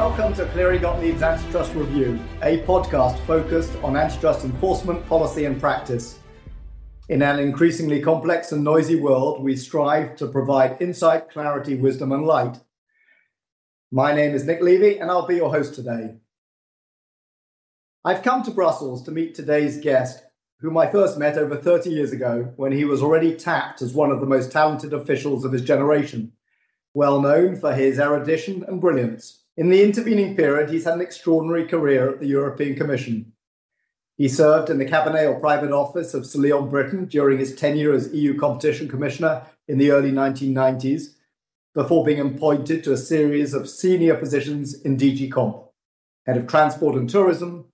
Welcome to Cleary Gottlieb's Antitrust Review, a podcast focused on antitrust enforcement policy and practice. In an increasingly complex and noisy world, we strive to provide insight, clarity, wisdom, and light. My name is Nick Levy, and I'll be your host today. I've come to Brussels to meet today's guest, whom I first met over 30 years ago when he was already tapped as one of the most talented officials of his generation, well known for his erudition and brilliance. In the intervening period, he's had an extraordinary career at the European Commission. He served in the Cabinet or private office of Sir Leon Brittan during his tenure as EU Competition Commissioner in the early 1990s, before being appointed to a series of senior positions in DG Comp, Head of Transport and Tourism,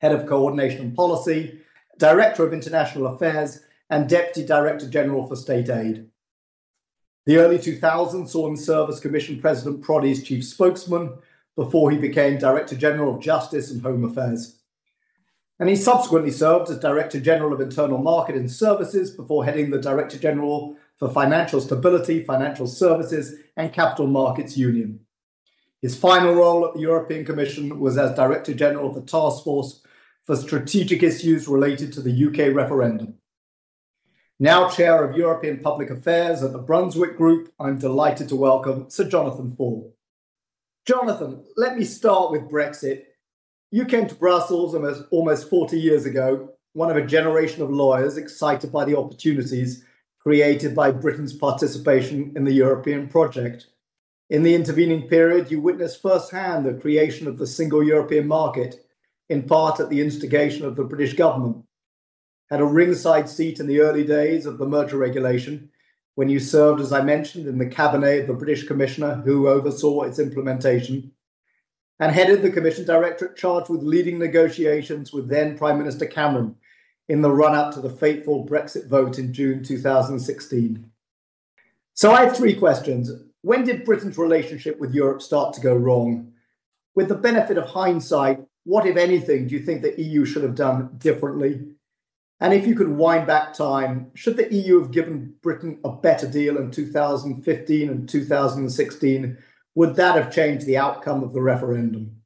Head of Coordination and Policy, Director of International Affairs, and Deputy Director General for State Aid. The early 2000s saw him serve as Commission President Prodi's chief spokesman before he became Director General of Justice and Home Affairs. And he subsequently served as Director General of Internal Market and Services before heading the Director General for Financial Stability, Financial Services, and Capital Markets Union. His final role at the European Commission was as Director General of the Task Force for strategic issues related to the UK referendum. Now Chair of European Public Affairs at the Brunswick Group, I'm delighted to welcome Sir Jonathan Faull. Jonathan, let me start with Brexit. You came to Brussels almost, almost 40 years ago, one of a generation of lawyers excited by the opportunities created by Britain's participation in the European project. In the intervening period, you witnessed firsthand the creation of the single European market in part at the instigation of the British government. Had a ringside seat in the early days of the merger regulation when you served, as I mentioned, in the cabinet of the British Commissioner who oversaw its implementation, and headed the Commission Directorate charged with leading negotiations with then Prime Minister Cameron in the run up to the fateful Brexit vote in June 2016. So I have three questions. When did Britain's relationship with Europe start to go wrong? With the benefit of hindsight, what, if anything, do you think the EU should have done differently? And if you could wind back time, should the EU have given Britain a better deal in 2015 and 2016? Would that have changed the outcome of the referendum?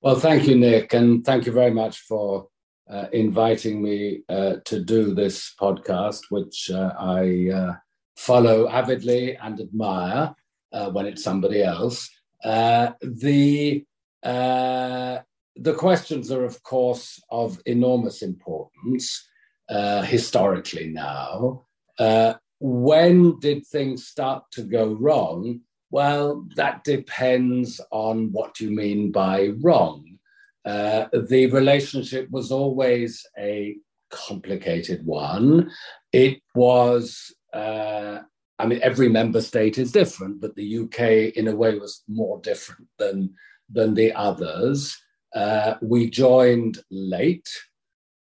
Well, thank you, Nick, and thank you very much for uh, inviting me uh, to do this podcast, which uh, I uh, follow avidly and admire uh, when it's somebody else. Uh, the the questions are, of course, of enormous importance uh, historically now. Uh, when did things start to go wrong? Well, that depends on what you mean by wrong. Uh, the relationship was always a complicated one. It was, uh, I mean, every member state is different, but the UK, in a way, was more different than than the others. Uh, we joined late.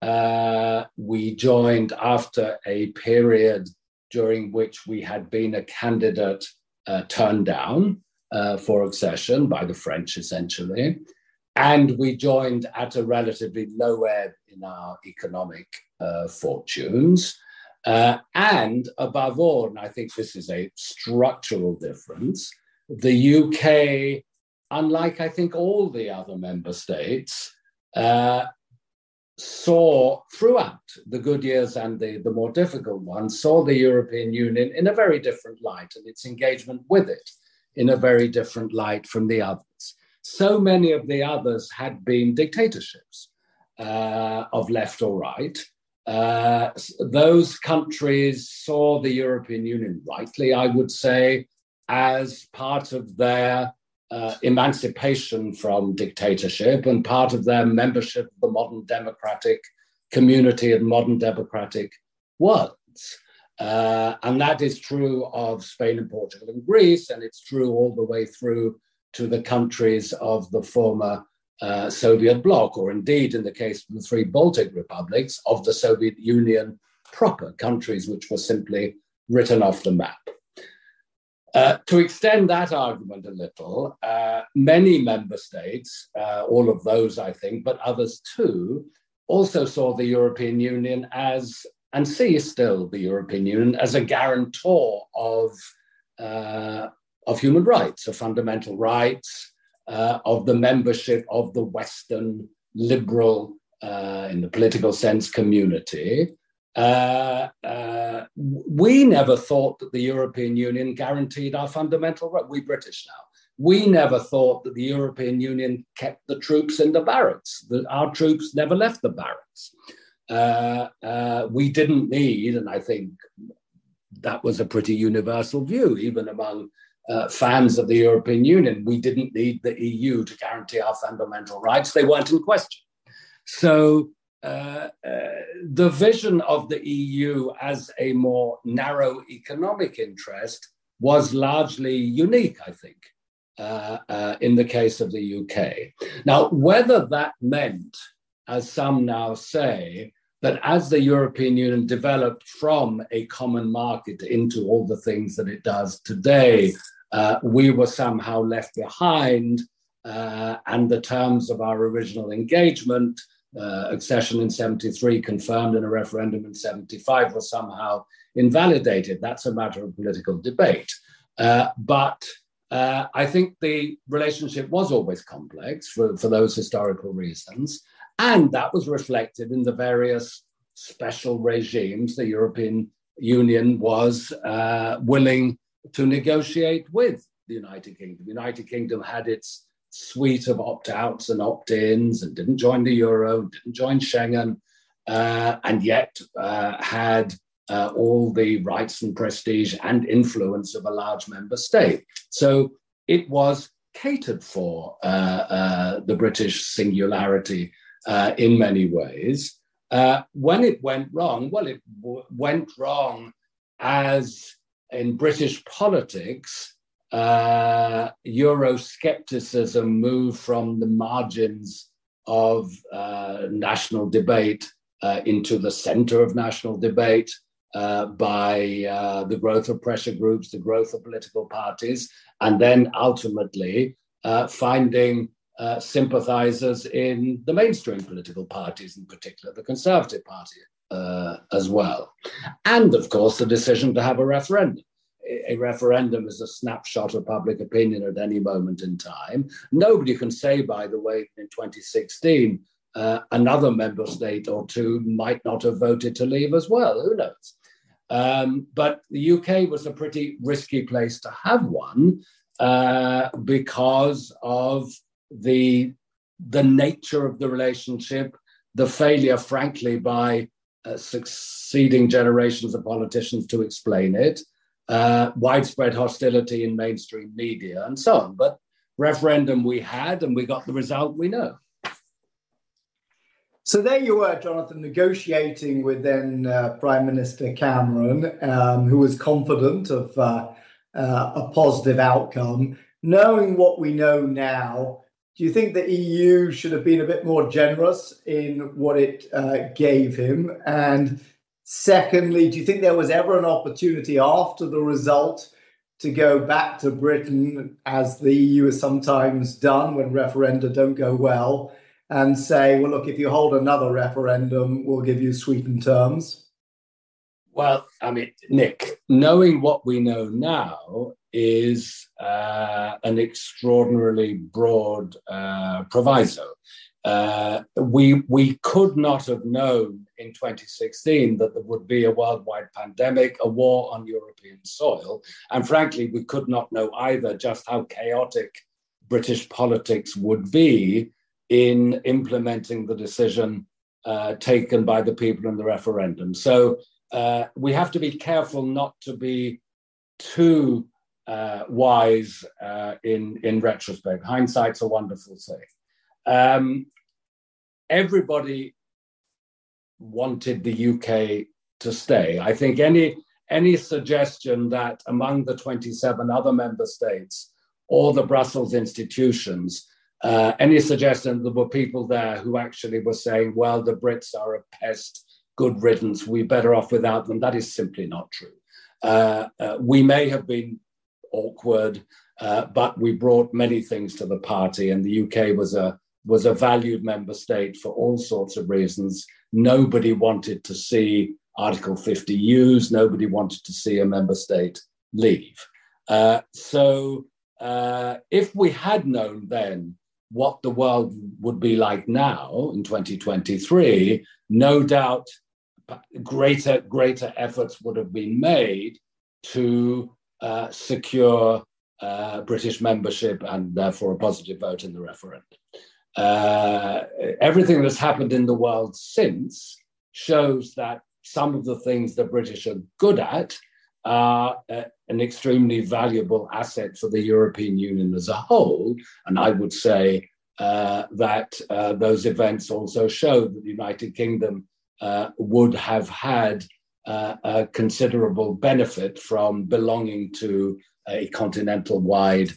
Uh, we joined after a period during which we had been a candidate uh, turned down uh, for accession by the French, essentially. And we joined at a relatively low ebb in our economic uh, fortunes. Uh, and above all, and I think this is a structural difference, the UK unlike I think all the other member states, uh, saw throughout the good years and the, the more difficult ones, saw the European Union in a very different light and its engagement with it in a very different light from the others. So many of the others had been dictatorships uh, of left or right. Uh, those countries saw the European Union, rightly, I would say, as part of their uh, emancipation from dictatorship and part of their membership of the modern democratic community and modern democratic worlds. Uh, and that is true of Spain and Portugal and Greece, and it's true all the way through to the countries of the former uh, Soviet bloc, or indeed, in the case of the three Baltic republics, of the Soviet Union proper, countries which were simply written off the map. Uh, to extend that argument a little, uh, many member states, uh, all of those, I think, but others too, also saw the European Union as, and see still the European Union as a guarantor of, uh, of human rights, of fundamental rights, uh, of the membership of the Western liberal, in the political sense, community. Uh, uh, we never thought that the European Union guaranteed our fundamental right. We British now. We never thought that the European Union kept the troops in the barracks. That our troops never left the barracks. Uh, uh, we didn't need, and I think that was a pretty universal view, even among uh, fans of the European Union. We didn't need the EU to guarantee our fundamental rights, they weren't in question. So uh, uh, the vision of the EU as a more narrow economic interest was largely unique, I think, uh, uh, in the case of the UK. Now, whether that meant, as some now say, that as the European Union developed from a common market into all the things that it does today, uh, we were somehow left behind, and the terms of our original engagement, uh, accession in 73, confirmed in a referendum in 75, was somehow invalidated. That's a matter of political debate. Uh, but uh, I think the relationship was always complex for, for those historical reasons. And that was reflected in the various special regimes the European Union was uh, willing to negotiate with the United Kingdom. The United Kingdom had its suite of opt outs and opt ins and didn't join the euro, didn't join Schengen, uh, and yet uh, had uh, all the rights and prestige and influence of a large member state. So it was catered for uh, uh, the British singularity uh, in many ways. When it went wrong, well, it w- went wrong as in British politics, uh, Euroscepticism moved from the margins of uh, national debate uh, into the center of national debate uh, by uh, the growth of pressure groups, the growth of political parties, and then ultimately uh, finding uh, sympathizers in the mainstream political parties, in particular the Conservative Party uh, as well. And of course, the decision to have a referendum. A referendum is a snapshot of public opinion at any moment in time. Nobody can say, by the way, in 2016, uh, another member state or two might not have voted to leave as well. Who knows? Um, but the UK was a pretty risky place to have one uh, because of the the nature of the relationship, the failure, frankly, by uh, succeeding generations of politicians to explain it, uh, widespread hostility in mainstream media, and so on. But referendum we had, and we got the result we know. So there you were, Jonathan, negotiating with then uh, Prime Minister Cameron, um, who was confident of uh, uh, a positive outcome. Knowing what we know now, do you think the EU should have been a bit more generous in what it uh, gave him? And secondly, do you think there was ever an opportunity after the result to go back to Britain, as the EU has sometimes done when referenda don't go well, and say, well, look, if you hold another referendum, we'll give you sweetened terms? Well, I mean, Nick, knowing what we know now, is uh, an extraordinarily broad uh, proviso. Uh, we, we could not have known in 2016 that there would be a worldwide pandemic, a war on European soil. And frankly, we could not know either just how chaotic British politics would be in implementing the decision uh, taken by the people in the referendum. So uh, we have to be careful not to be too uh, wise uh, in in retrospect. Hindsight's a wonderful thing. Um, everybody wanted the UK to stay. I think any any suggestion that among the 27 other member states or the Brussels institutions, uh, any suggestion that there were people there who actually were saying, well, the Brits are a pest, good riddance, we're better off without them, that is simply not true. Uh, uh, we may have been awkward. Uh, but we brought many things to the party, and the UK was a was a valued member state for all sorts of reasons. Nobody wanted to see Article 50 used. Nobody wanted to see a member state leave. Uh, so uh, if we had known then what the world would be like now in 2023, no doubt greater greater efforts would have been made to uh, secure uh, British membership and therefore a positive vote in the referendum. Uh, everything that's happened in the world since shows that some of the things the British are good at are uh, an extremely valuable asset for the European Union as a whole. And I would say uh, that uh, those events also show that the United Kingdom uh, would have had uh, a considerable benefit from belonging to a continental wide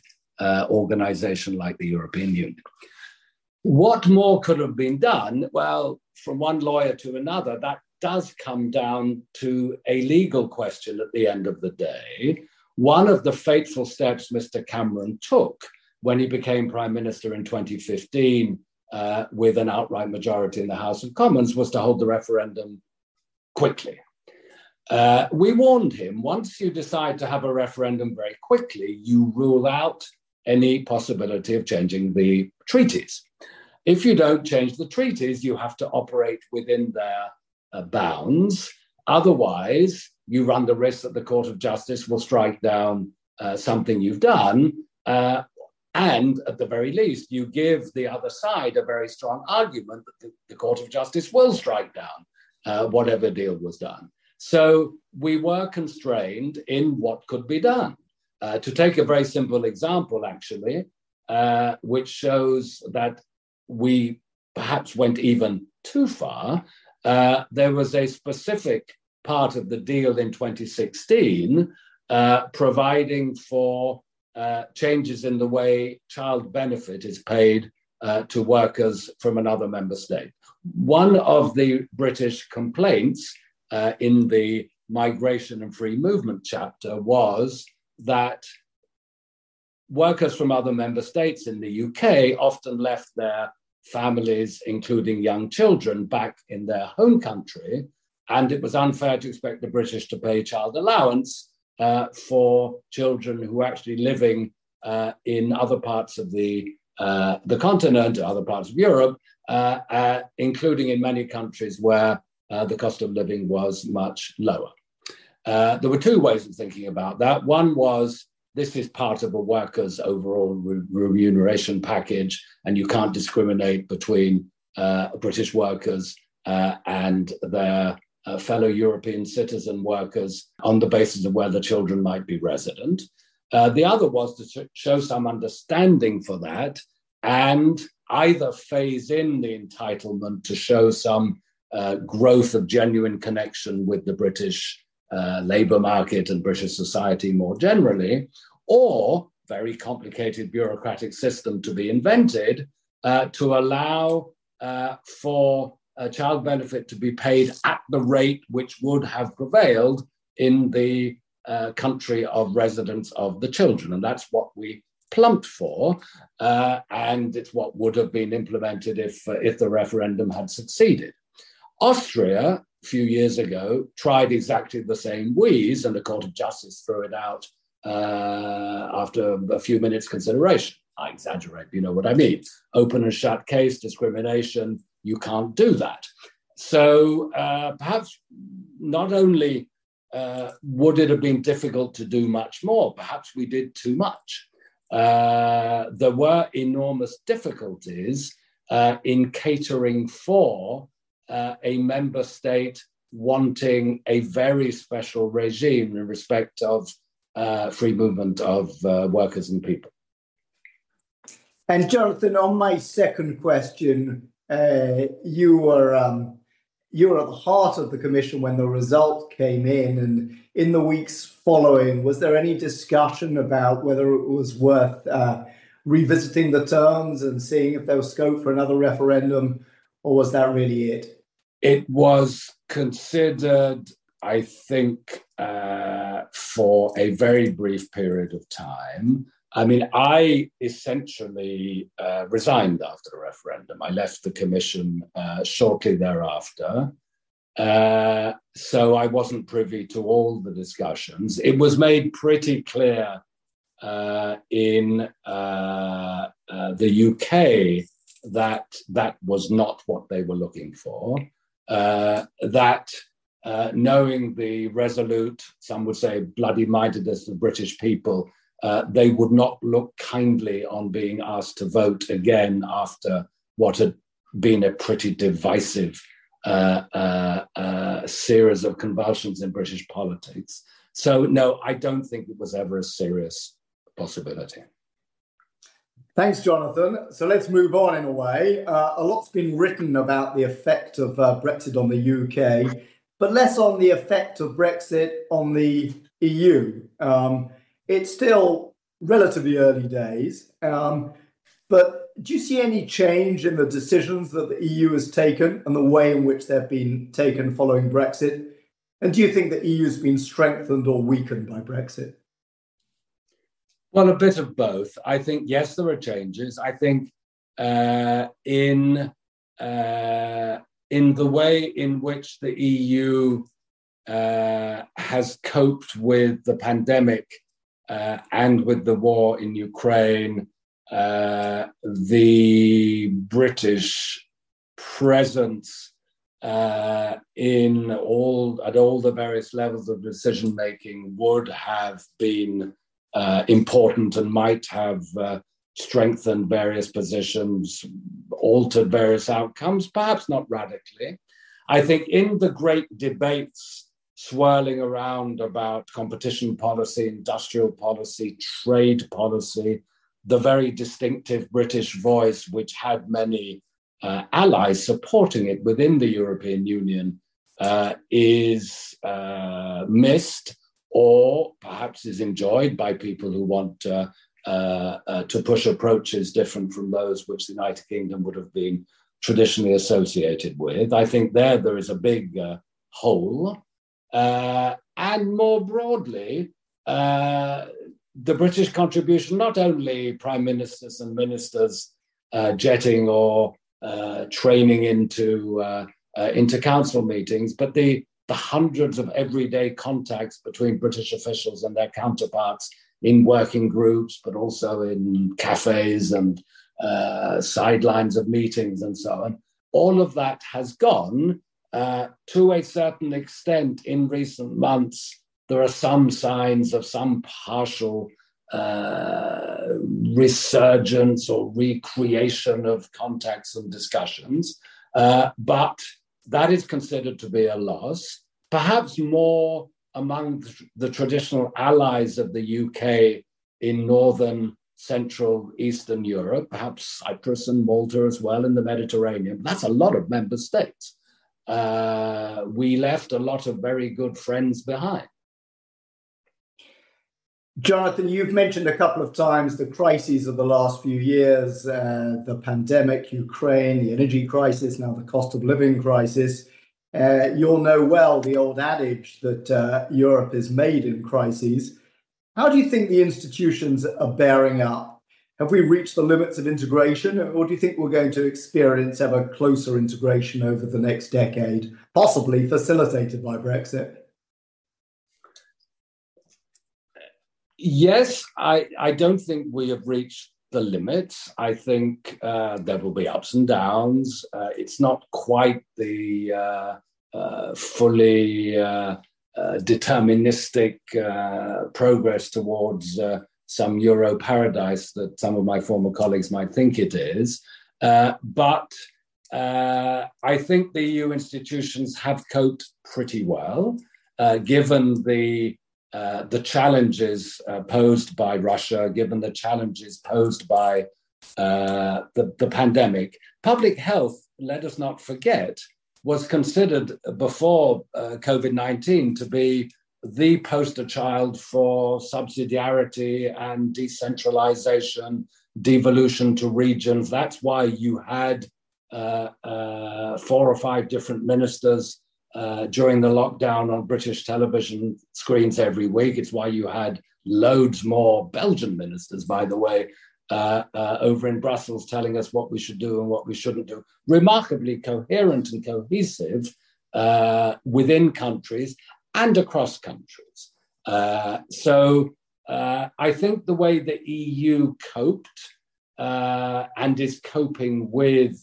organization like the European Union. What more could have been done? Well, from one lawyer to another, that does come down to a legal question at the end of the day. One of the fateful steps Mr. Cameron took when he became Prime Minister in 2015 uh, with an outright majority in the House of Commons was to hold the referendum quickly. Uh, we warned him once you decide to have a referendum very quickly, you rule out any possibility of changing the treaties. If you don't change the treaties, you have to operate within their uh, bounds. Otherwise, you run the risk that the Court of Justice will strike down uh, something you've done. Uh, and at the very least, you give the other side a very strong argument that the, the Court of Justice will strike down uh, whatever deal was done. So we were constrained in what could be done. Uh, to take a very simple example, actually, uh, which shows that we perhaps went even too far, uh, there was a specific part of the deal in 2016 uh, providing for uh, changes in the way child benefit is paid uh, to workers from another member state. One of the British complaints uh, in the migration and free movement chapter was that workers from other member states in the UK often left their families, including young children, back in their home country. And it was unfair to expect the British to pay child allowance uh, for children who were actually living uh, in other parts of the, uh, the continent, other parts of Europe, uh, uh, including in many countries where uh, the cost of living was much lower. there were two ways of thinking about that. One was this is part of a worker's overall re- remuneration package, and you can't discriminate between uh, British workers uh, and their uh, fellow European citizen workers on the basis of where the children might be resident. Uh, the other was to sh- show some understanding for that and either phase in the entitlement to show some uh, growth of genuine connection with the British uh, labour market and British society more generally, or very complicated bureaucratic system to be invented uh, to allow uh, for a child benefit to be paid at the rate which would have prevailed in the uh, country of residence of the children. And that's what we plumped for. Uh, and it's what would have been implemented if, uh, if the referendum had succeeded. Austria a few years ago tried exactly the same wheeze, and the Court of Justice threw it out uh, after a few minutes consideration. I exaggerate, you know what I mean. Open and shut case, discrimination, you can't do that. So uh, perhaps not only uh, would it have been difficult to do much more, perhaps we did too much. Uh, there were enormous difficulties uh, in catering for uh, a member state wanting a very special regime in respect of uh, free movement of uh, workers and people. And Jonathan, on my second question, uh, you were um, you were at the heart of the commission when the result came in, and in the weeks following, was there any discussion about whether it was worth uh, revisiting the terms and seeing if there was scope for another referendum, or was that really it? It was considered, I think, uh, for a very brief period of time. I mean, I essentially uh, resigned after the referendum. I left the commission uh, shortly thereafter. Uh, so I wasn't privy to all the discussions. It was made pretty clear uh, in uh, uh, the UK that that was not what they were looking for. Uh, that uh, knowing the resolute, some would say bloody mindedness of British people, uh, they would not look kindly on being asked to vote again after what had been a pretty divisive series of convulsions in British politics. So, no, I don't think it was ever a serious possibility. Thanks, Jonathan. So let's move on in a way. Uh, a lot's been written about the effect of uh, Brexit on the UK, but less on the effect of Brexit on the EU. Um, it's still relatively early days, um, but do you see any change in the decisions that the EU has taken and the way in which they've been taken following Brexit? And do you think the EU has been strengthened or weakened by Brexit? Well, a bit of both. I think, yes, there are changes. I think uh, in, uh, in the way in which the EU uh, has coped with the pandemic uh, and with the war in Ukraine, uh, the British presence uh, in all at all the various levels of decision making would have been uh, important and might have uh, strengthened various positions, altered various outcomes, perhaps not radically. I think in the great debates swirling around about competition policy, industrial policy, trade policy, the very distinctive British voice, which had many uh, allies supporting it within the European Union, uh, is uh, missed or perhaps is enjoyed by people who want uh, uh, uh, to push approaches different from those which the United Kingdom would have been traditionally associated with. I think there there is a big uh, hole. Uh, and more broadly, uh, the British contribution, not only prime ministers and ministers jetting or training into, into council meetings, but the the hundreds of everyday contacts between British officials and their counterparts in working groups, but also in cafes and uh, sidelines of meetings and so on. All of that has gone uh, to a certain extent in recent months. There are some signs of some partial uh, resurgence or recreation of contacts and discussions. Uh, but that is considered to be a loss, perhaps more among the traditional allies of the UK in northern, central, eastern Europe, perhaps Cyprus and Malta as well in the Mediterranean. That's a lot of member states. Uh, we left a lot of very good friends behind. Jonathan, you've mentioned a couple of times the crises of the last few years uh, the pandemic, Ukraine, the energy crisis, now the cost of living crisis. Uh, you'll know well the old adage that uh, Europe is made in crises. How do you think the institutions are bearing up? Have we reached the limits of integration, or do you think we're going to experience ever closer integration over the next decade, possibly facilitated by Brexit? Yes, I, I don't think we have reached the limits. I think uh, there will be ups and downs. Uh, it's not quite the uh, uh fully uh, uh, deterministic progress towards some Euro paradise that some of my former colleagues might think it is. but I think the EU institutions have coped pretty well, given the uh, the challenges uh, posed by Russia, given the challenges posed by uh, the, the pandemic. Public health, let us not forget, was considered before uh, COVID 19 to be the poster child for subsidiarity and decentralization, devolution to regions. That's why you had uh, four or five different ministers uh, during the lockdown on British television screens every week. It's why you had loads more Belgian ministers, by the way, uh, uh, over in Brussels telling us what we should do and what we shouldn't do. Remarkably coherent and cohesive uh, within countries and across countries. Uh, so I think the way the EU coped and is coping with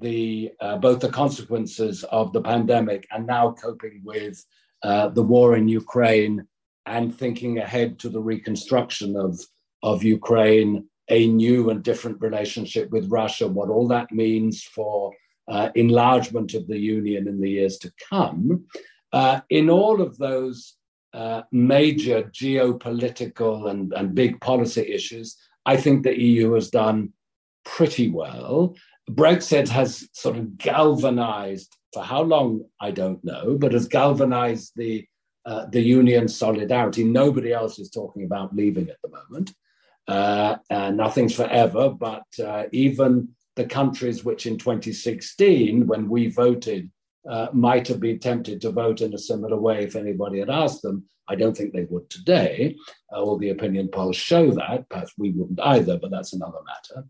the uh, both the consequences of the pandemic and now coping with uh, the war in Ukraine and thinking ahead to the reconstruction of of Ukraine, a new and different relationship with Russia, what all that means for uh, enlargement of the union in the years to come. Uh, in all of those uh, major geopolitical and, and big policy issues, I think the EU has done pretty well. Brexit has sort of galvanized, for how long, I don't know, but has galvanized the, uh, the union solidarity. Nobody else is talking about leaving at the moment. Uh, nothing's forever, but uh, even the countries which in 2016, when we voted, uh, might have been tempted to vote in a similar way if anybody had asked them. I don't think they would today. Uh, all the opinion polls show that. Perhaps we wouldn't either, but that's another matter.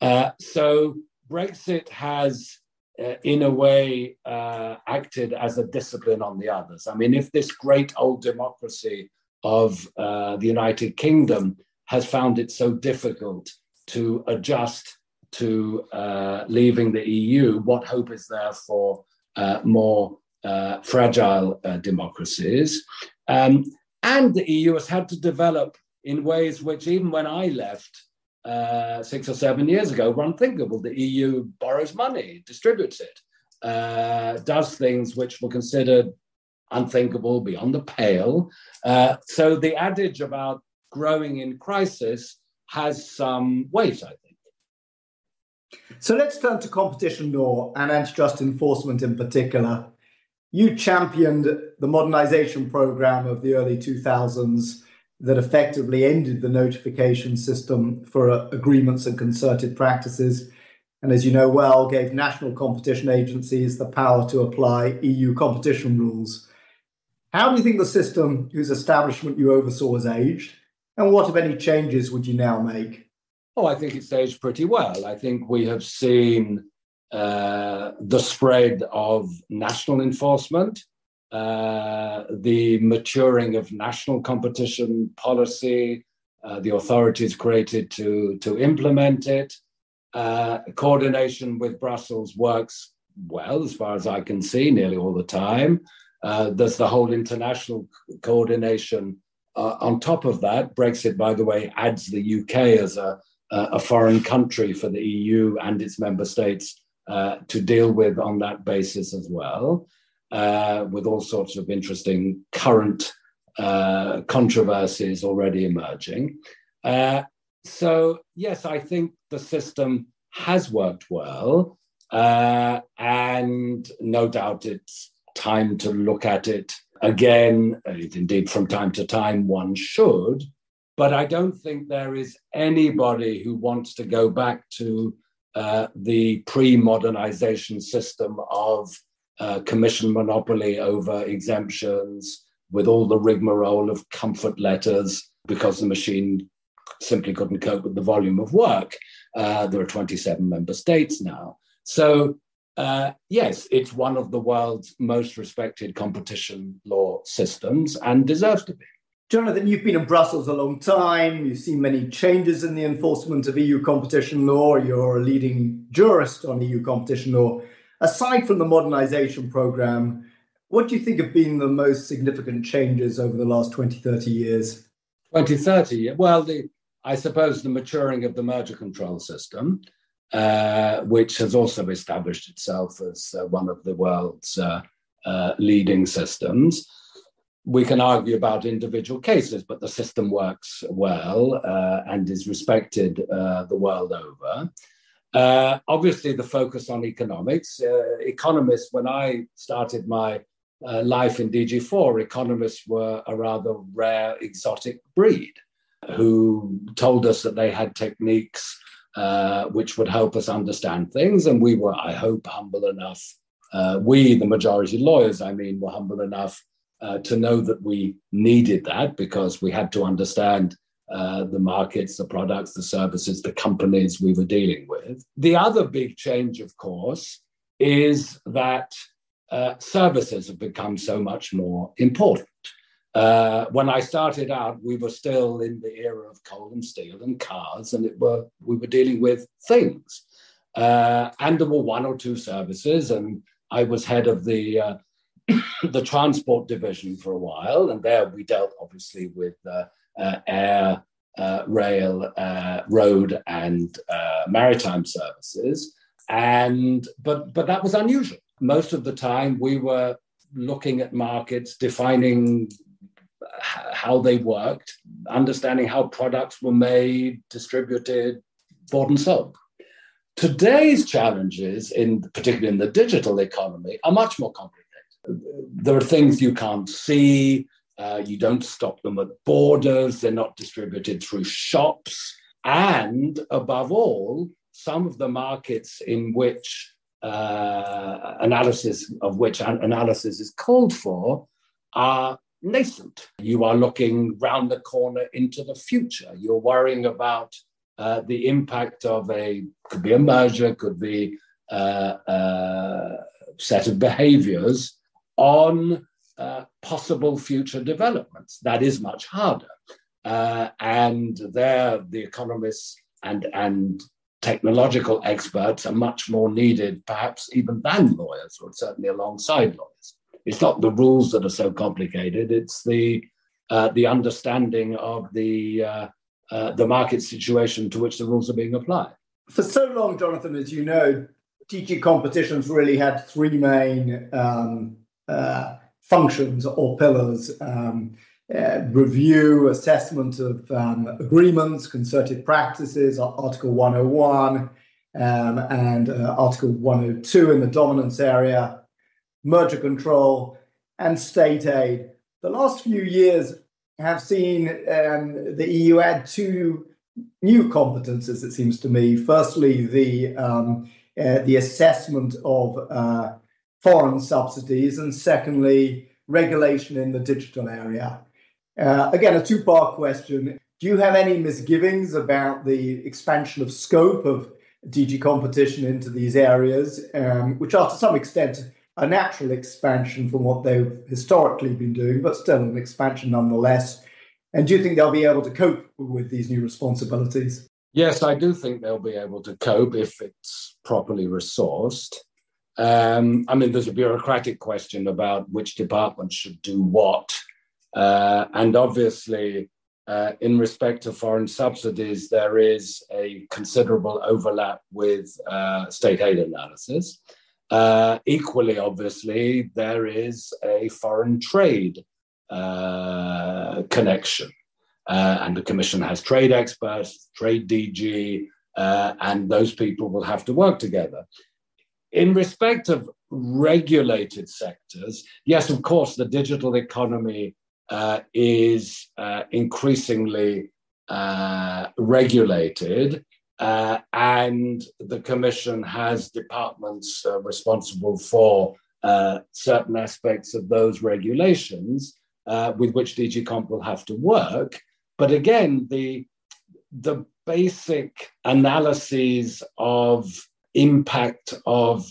Uh, so Brexit has, uh, in a way, uh, acted as a discipline on the others. I mean, if this great old democracy of uh, the United Kingdom has found it so difficult to adjust to uh, leaving the EU, what hope is there for uh, more uh, fragile democracies? Um, and the EU has had to develop in ways which, even when I left uh, six or seven years ago, were unthinkable. The EU borrows money, distributes it, uh, does things which were considered unthinkable, beyond the pale. so the adage about growing in crisis has some weight, I think. So let's turn to competition law and antitrust enforcement in particular. You championed the modernization program of the early 2000s that effectively ended the notification system for uh, agreements and concerted practices. And as you know well, gave national competition agencies the power to apply EU competition rules. How do you think the system whose establishment you oversaw has aged? And what, if any, changes would you now make? Oh, I think it's aged pretty well. I think we have seen uh, the spread of national enforcement, uh, the maturing of national competition policy, uh, the authorities created to, to implement it. Uh, coordination with Brussels works well, as far as I can see, nearly all the time. Uh, there's the whole international coordination uh, on top of that, Brexit, by the way, adds the UK as a, a foreign country for the EU and its member states uh, to deal with on that basis as well, uh, with all sorts of interesting current uh, controversies already emerging. Uh, so, yes, I think the system has worked well, uh, and no doubt it's time to look at it Again, indeed, from time to time, one should, but I don't think there is anybody who wants to go back to uh, the pre modernization system of uh, commission monopoly over exemptions with all the rigmarole of comfort letters because the machine simply couldn't cope with the volume of work. Uh, there are 27 member states now. So uh, yes, it's one of the world's most respected competition law systems and deserves to be. Jonathan, you've been in Brussels a long time. You've seen many changes in the enforcement of EU competition law. You're a leading jurist on EU competition law. Aside from the modernization program, what do you think have been the most significant changes over the last 20, 30 years? 20, 30? Well, the, I suppose the maturing of the merger control system, uh, which has also established itself as uh, one of the world's uh, uh, leading systems. We can argue about individual cases, but the system works well uh, and is respected the world over. Obviously, the focus on economics. economists, when I started my life in DG4, economists were a rather rare exotic breed who told us that they had techniques uh, which would help us understand things. And we were, I hope, humble enough. Uh, we, the majority lawyers, I mean, were humble enough uh, to know that we needed that because we had to understand uh, the markets, the products, the services, the companies we were dealing with. The other big change, of course, is that uh, services have become so much more important. Uh, when I started out, we were still in the era of coal and steel and cars, and it were we were dealing with things. Uh, and there were one or two services, and I was head of the uh, the transport division for a while, and there we dealt obviously with uh, Uh, air, uh, rail, uh, road, and uh, maritime services. And but but that was unusual. Most of the time, we were looking at markets, defining how they worked, understanding how products were made, distributed, bought and sold. Today's challenges, in particularly in the digital economy, are much more complicated. There are things you can't see. Uh, you don't stop them at borders. They're not distributed through shops. And above all, some of the markets in which uh, analysis of which analysis is called for are nascent. You are looking round the corner into the future. You're worrying about uh, the impact of a could be a merger, could be a, uh, uh, set of behaviors on uh, possible future developments. That is much harder. Uh, and there, the economists and, and technological experts are much more needed, perhaps even than lawyers, or certainly alongside lawyers. It's not the rules that are so complicated; it's the uh, the understanding of the uh, uh, the market situation to which the rules are being applied. For so long, Jonathan, as you know, DG competitions really had three main um, functions or pillars. Um, uh, review, assessment of um, agreements, concerted practices, Article 101, um, and uh, Article 102 in the dominance area, merger control, and state aid. The last few years have seen um, the EU add two new competences, it seems to me. Firstly, the, um, uh, the assessment of uh, foreign subsidies, and secondly, regulation in the digital area. Uh, again, a two part question. Do you have any misgivings about the expansion of scope of DG competition into these areas, um, which are to some extent a natural expansion from what they've historically been doing, but still an expansion nonetheless? And do you think they'll be able to cope with these new responsibilities? Yes, I do think they'll be able to cope if it's properly resourced. Um, I mean, there's a bureaucratic question about which department should do what uh, and obviously, uh, in respect to foreign subsidies, there is a considerable overlap with uh, state aid analysis. Uh, equally, obviously, there is a foreign trade uh, connection. Uh, and the Commission has trade experts, trade DG, and those people will have to work together. In respect of regulated sectors, yes, of course, the digital economy uh, is uh, increasingly uh, regulated. Uh, and the Commission has departments uh, responsible for uh, certain aspects of those regulations with which DG Comp will have to work. But again, the, the basic analyses of impact of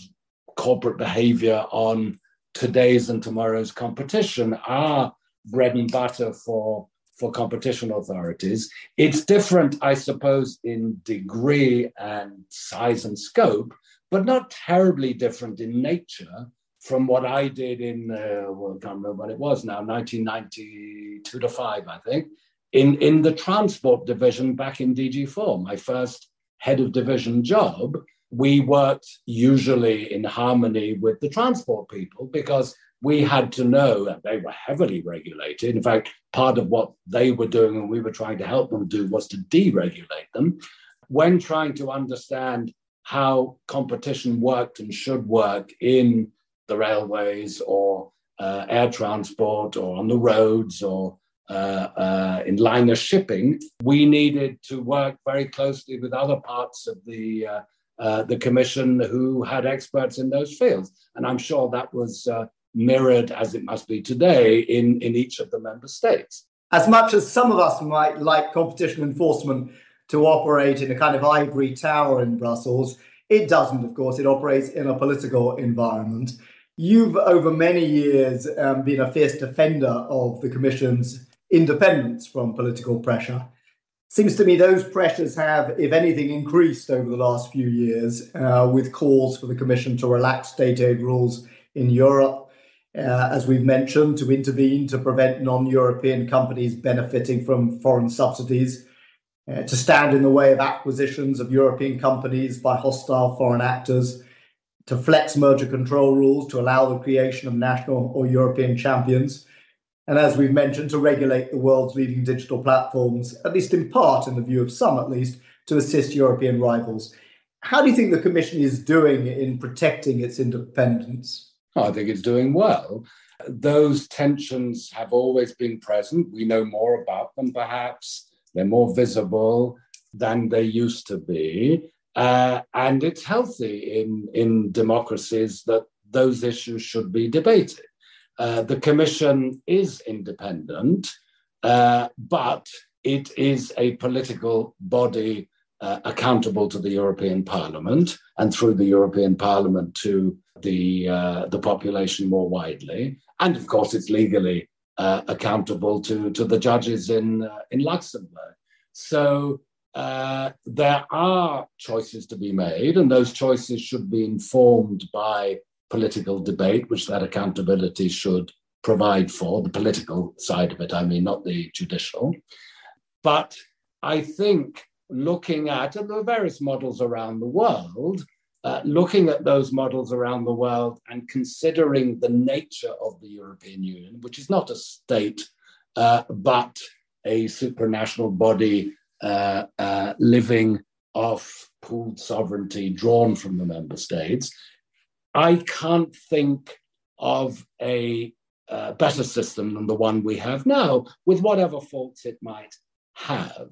corporate behavior on today's and tomorrow's competition are bread and butter for for competition authorities. It's different, I suppose, in degree and size and scope, but not terribly different in nature from what I did in, uh, well, I can't remember when it was now, 1992 to 5, I think, in, in the transport division back in DG4, my first head of division job. We worked usually in harmony with the transport people because we had to know that they were heavily regulated. In fact, part of what they were doing and we were trying to help them do was to deregulate them. When trying to understand how competition worked and should work in the railways or uh, air transport or on the roads or uh, uh, in liner shipping, we needed to work very closely with other parts of the uh, uh, the commission who had experts in those fields, and I'm sure that was uh, mirrored as it must be today in, in each of the member states. As much as some of us might like competition enforcement to operate in a kind of ivory tower in Brussels, it doesn't, of course. It operates in a political environment. You've, over many years, um, been a fierce defender of the Commission's independence from political pressure. Seems to me those pressures have, if anything, increased over the last few years, uh, with calls for the Commission to relax state aid rules in Europe, uh, as we've mentioned, to intervene to prevent non European companies benefiting from foreign subsidies, uh, to stand in the way of acquisitions of European companies by hostile foreign actors, to flex merger control rules to allow the creation of national or European champions and as we've mentioned, to regulate the world's leading digital platforms, at least in part, in the view of some at least, to assist European rivals. How do you think the Commission is doing in protecting its independence? Oh, I think it's doing well. Those tensions have always been present. We know more about them, perhaps. They're more visible than they used to be. Uh, and it's healthy in, in democracies that those issues should be debated. Uh, the Commission is independent, uh, but it is a political body uh, accountable to the European Parliament and through the European Parliament to the, uh, the population more widely. And of course, it's legally uh, accountable to, to the judges in, in Luxembourg. So there are choices to be made, and those choices should be informed by political debate, which that accountability should provide for, the political side of it, I mean, not the judicial. But I think looking at, and there are various models around the world, uh, looking at those models around the world and considering the nature of the European Union, which is not a state, uh, but a supranational body uh, uh living off pooled sovereignty drawn from the member states, I can't think of a uh, better system than the one we have now, with whatever faults it might have.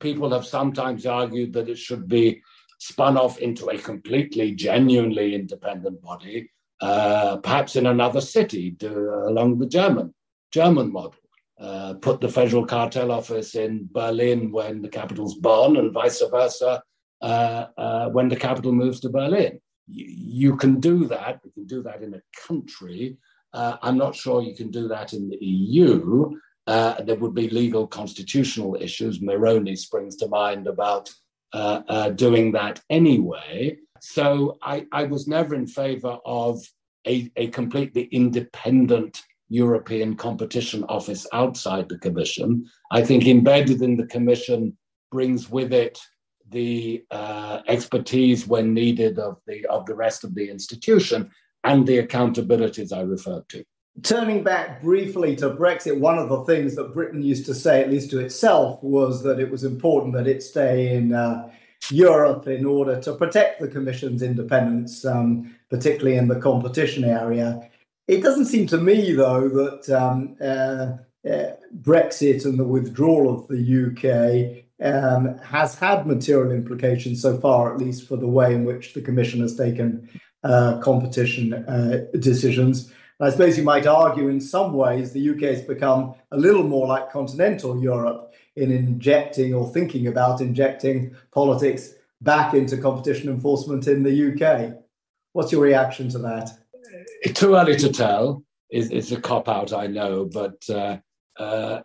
People have sometimes argued that it should be spun off into a completely, genuinely independent body, uh, perhaps in another city, uh, along the German German model. Uh, put the Federal Cartel Office in Berlin when the capital's Bonn, and vice versa uh, uh, when the capital moves to Berlin you, can do that. You can do that in a country. Uh, I'm not sure you can do that in the EU. Uh, there would be legal constitutional issues. Meroni springs to mind about uh, uh, doing that anyway. So I, I, was never in favor of a, a completely independent European competition office outside the Commission. I think embedded in the Commission brings with it the uh, expertise when needed of the of the rest of the institution and the accountabilities I referred to. Turning back briefly to Brexit, one of the things that Britain used to say, at least to itself, was that it was important that it stay in uh, Europe in order to protect the Commission's independence, um, particularly in the competition area. It doesn't seem to me, though, that um, uh, uh Brexit and the withdrawal of the UK um, has had material implications so far, at least for the way in which the Commission has taken uh, competition uh, decisions. I suppose you might argue in some ways the UK has become a little more like continental Europe in injecting or thinking about injecting politics back into competition enforcement in the UK. What's your reaction to that? It's Too early to tell. It's, a cop out, I know, but uh, uh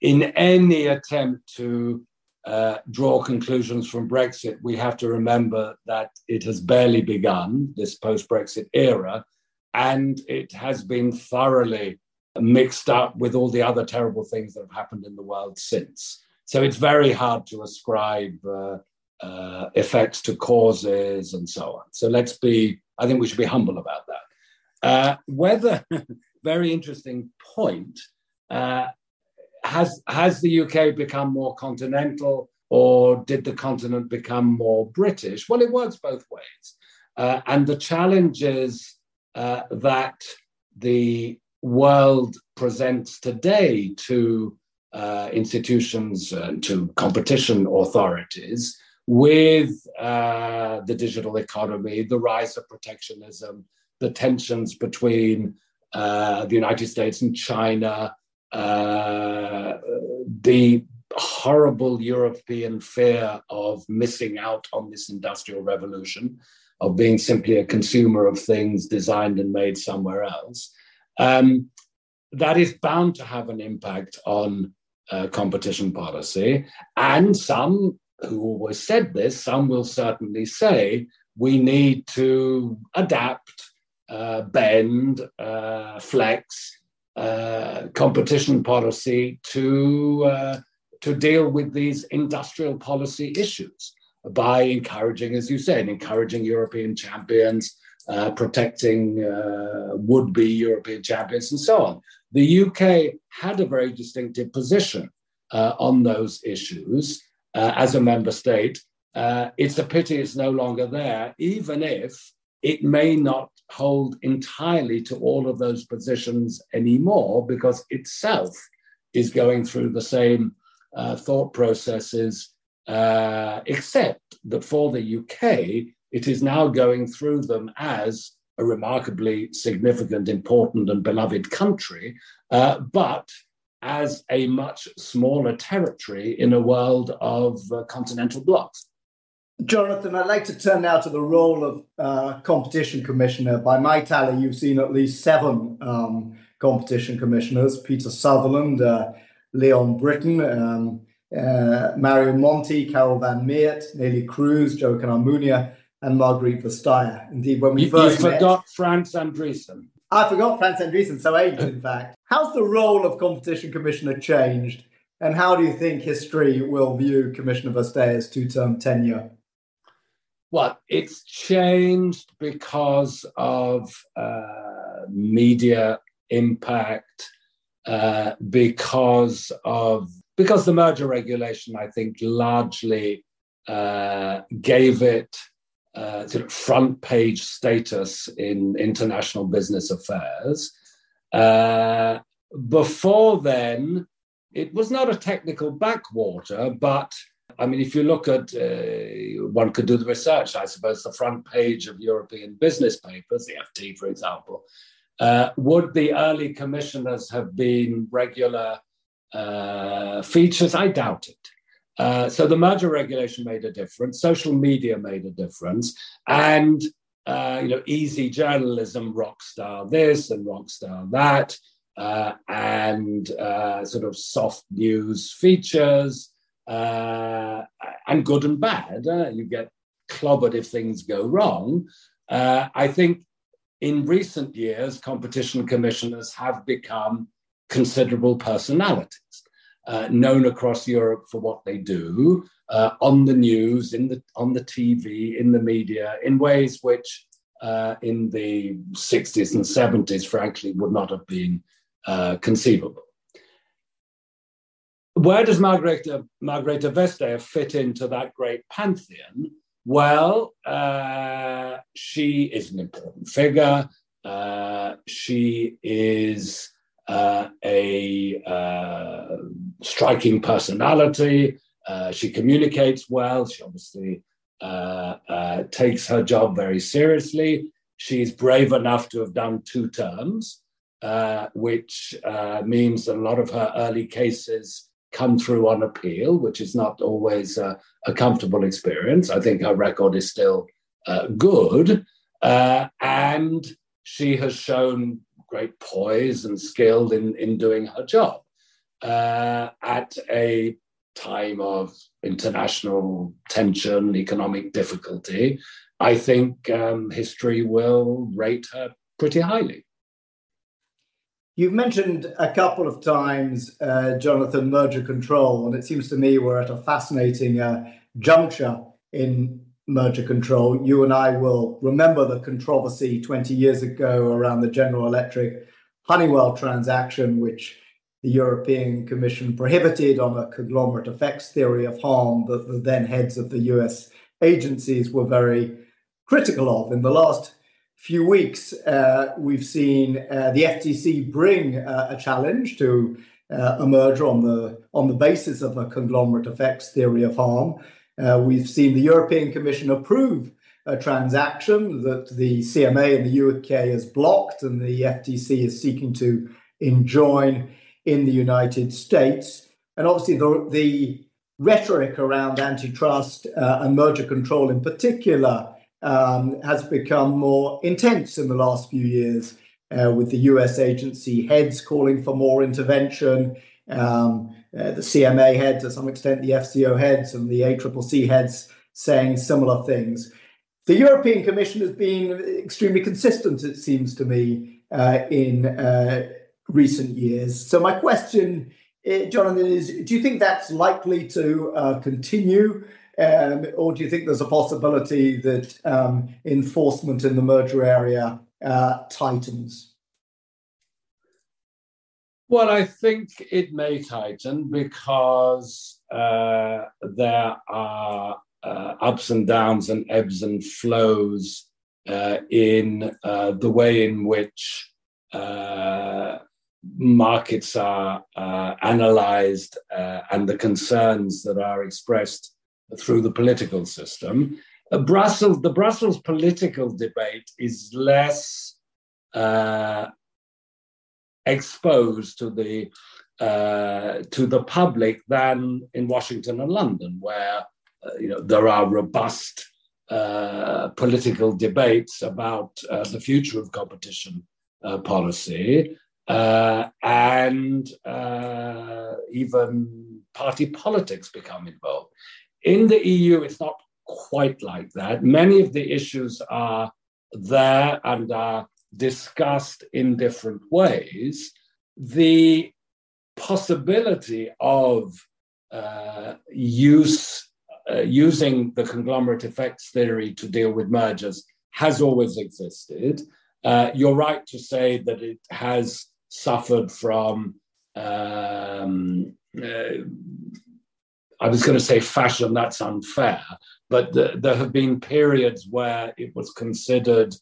in any attempt to uh, draw conclusions from Brexit, we have to remember that it has barely begun, this post Brexit era, and it has been thoroughly mixed up with all the other terrible things that have happened in the world since. So it's very hard to ascribe uh, uh, effects to causes and so on. So let's be, I think we should be humble about that. Uh, whether, very interesting point, uh, has has the UK become more continental or did the continent become more British? Well, it works both ways. Uh, and the challenges uh, that the world presents today to uh, institutions and to competition authorities with uh, the digital economy, the rise of protectionism, the tensions between uh, the United States and China, uh, the horrible European fear of missing out on this industrial revolution. of being simply a consumer of things designed and made somewhere else. Um, that is bound to have an impact on uh, competition policy. And some who always said this, some will certainly say we need to adapt, uh, bend, uh, flex uh, competition policy to uh, to deal with these industrial policy issues by encouraging, as you said, encouraging European champions, uh, protecting uh, would-be European champions, and so on. The UK had a very distinctive position uh, on those issues uh, as a member state. Uh, it's a pity it's no longer there, even if it may not hold entirely to all of those positions anymore, because itself is going through the same uh, thought processes, uh, except that for the UK, it is now going through them as a remarkably significant, important, and beloved country, uh, but as a much smaller territory in a world of uh, continental blocks. Jonathan, I'd like to turn now to the role of uh, competition commissioner. By my tally, you've seen at least seven um, competition commissioners Peter Sutherland, uh, Leon Brittan, um, uh, Mario Monti, Karel Van Miert, Neelie Kroes, Joaquín Almunia, and Margrethe Vestager. Indeed, when we you, first you met, forgot Frans Andriessen. I forgot Frans Andriessen, so aged in fact. How's the role of competition commissioner changed, and how do you think history will view Commissioner Vestager's two-term tenure? Well, it's changed because of uh, media impact, uh, because of because the merger regulation, I think, largely uh, gave it uh, sort of front page status in international business affairs. Uh, before then, it was not a technical backwater, but I mean, if you look at, uh, one could do the research, I suppose, the front page of European business papers, the FT, for example. Uh, would the early commissioners have been regular uh, features? I doubt it. Uh, so the merger regulation made a difference. Social media made a difference, and uh, you know, easy journalism, rock star this and rock star that, uh, and sort of soft news features, uh, and good and bad. you get clobbered if things go wrong. I think in recent years, competition commissioners have become considerable personalities uh, known across Europe for what they do uh, on the news, in the on the TV, in the media, in ways which uh, in the 60s and 70s, frankly, would not have been uh, conceivable. Where does Margrethe, Margrethe Vestager fit into that great pantheon? Well, uh, she is an important figure. Uh, she is uh, a uh, striking personality. Uh, she communicates well. She obviously uh, takes her job very seriously. She's brave enough to have done two terms, which means that a lot of her early cases come through on appeal, which is not always a comfortable experience. I think her record is still good. and she has shown great poise and skill in, in doing her job uh, at a time of international tension, economic difficulty. I think um, history will rate her pretty highly. You've mentioned a couple of times, uh, Jonathan, merger control, and it seems to me we're at a fascinating uh, juncture in merger control. You and I will remember the controversy 20 years ago around the General Electric Honeywell transaction, which the European Commission prohibited on a conglomerate effects theory of harm that the then heads of the US agencies were very critical of. In the last few weeks, uh, we've seen uh, the FTC bring uh, a challenge to uh, a merger on the on the basis of a conglomerate effects theory of harm. Uh, we've seen the European Commission approve a transaction that the CMA in the UK has blocked and the FTC is seeking to enjoin in the United States. And obviously, the, the rhetoric around antitrust uh, and merger control in particular um, has become more intense in the last few years, uh, with the US agency heads calling for more intervention, um, uh, the CMA head, to some extent, the FCO heads, and the ACCC heads saying similar things. The European Commission has been extremely consistent, it seems to me, uh, in uh, recent years. So, my question, uh, Jonathan, is do you think that's likely to uh, continue? Um, or do you think there's a possibility that um, enforcement in the merger area uh, tightens? Well, I think it may tighten because uh, there are uh, ups and downs and ebbs and flows uh, in uh, the way in which uh, markets are analyzed and the concerns that are expressed through the political system. Brussels, the Brussels political debate is less exposed to the uh, to the public than in Washington and London, where uh, you know there are robust uh, political debates about uh, the future of competition uh, policy, uh, and even party politics become involved. In the EU, it's not quite like that. Many of the issues are there and are discussed in different ways, the possibility of uh, use uh, using the conglomerate effects theory to deal with mergers has always existed. Uh, you're right to say that it has suffered from. Um, uh, I was going to say fashion, that's unfair, but the, there have been periods where it was considered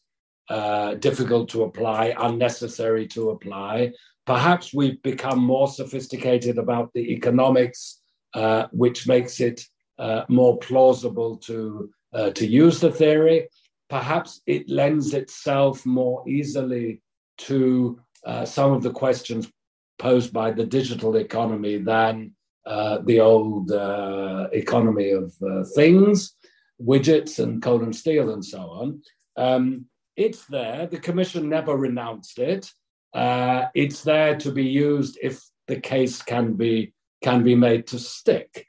uh, difficult to apply, unnecessary to apply. Perhaps we've become more sophisticated about the economics, uh, which makes it uh, more plausible to, uh, to use the theory. Perhaps it lends itself more easily to uh, some of the questions posed by the digital economy than uh, the old economy of things, widgets and coal and steel and so on. Um, it's there. The commission never renounced it. Uh, it's there to be used if the case can be can be made to stick.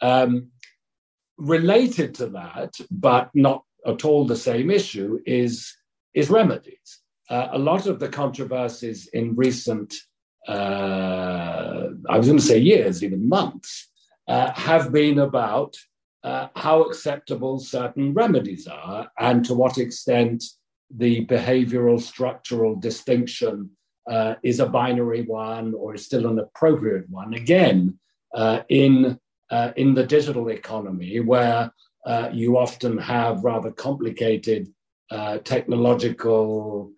Um, related to that, but not at all the same issue, is is remedies. Uh, a lot of the controversies in recent, uh, I was going to say years, even months, uh, have been about uh, how acceptable certain remedies are and to what extent the behavioral structural distinction uh, is a binary one or is still an appropriate one. Again, uh, in, uh, in the digital economy, where you often have rather complicated technological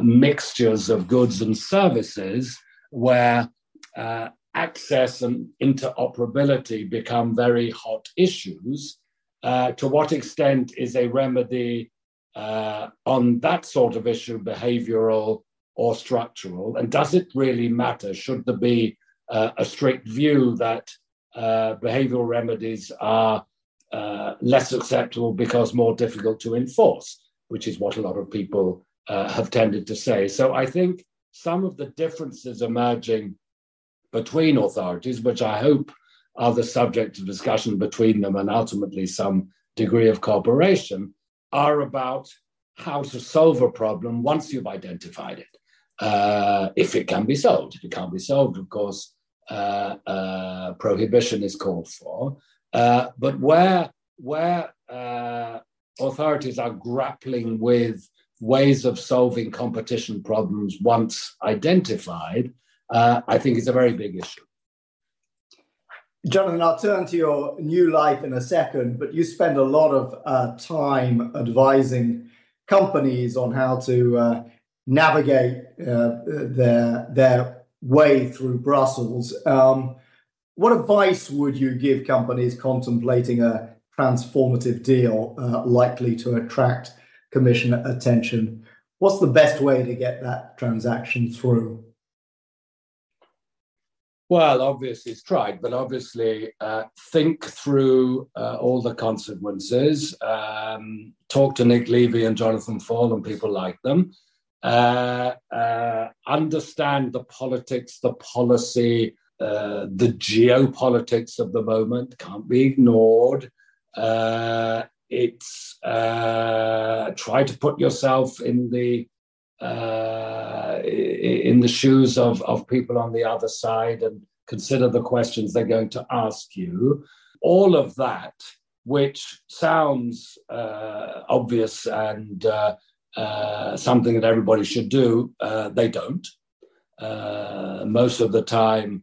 mixtures of goods and services, where access and interoperability become very hot issues. to what extent is a remedy uh, on that sort of issue, behavioral or structural? And does it really matter? Should there be uh, a strict view that uh, behavioral remedies are uh, less acceptable because more difficult to enforce, which is what a lot of people uh, have tended to say. So I think some of the differences emerging between authorities, which I hope are the subject of discussion between them and ultimately some degree of cooperation, are about how to solve a problem once you've identified it, uh, if it can be solved. If it can't be solved, of course, uh, uh, prohibition is called for. Uh, but where where uh, authorities are grappling with ways of solving competition problems once identified, uh, I think is a very big issue. Jonathan, I'll turn to your new life in a second, but you spend a lot of uh, time advising companies on how to uh, navigate uh, their their way through Brussels. Um, what advice would you give companies contemplating a transformative deal uh, likely to attract Commission attention? What's the best way to get that transaction through? Well, obviously it's tried, but obviously uh, think through uh, all the consequences. Um, talk to Nick Levy and Jonathan Faull and people like them. Uh, uh understand the politics, the policy, uh, the geopolitics of the moment can't be ignored. Uh, it's try to put yourself in the uh, in the shoes of, of people on the other side and consider the questions they're going to ask you. All of that, which sounds uh, obvious and uh, uh something that everybody should do, uh, they don't. Uh, most of the time,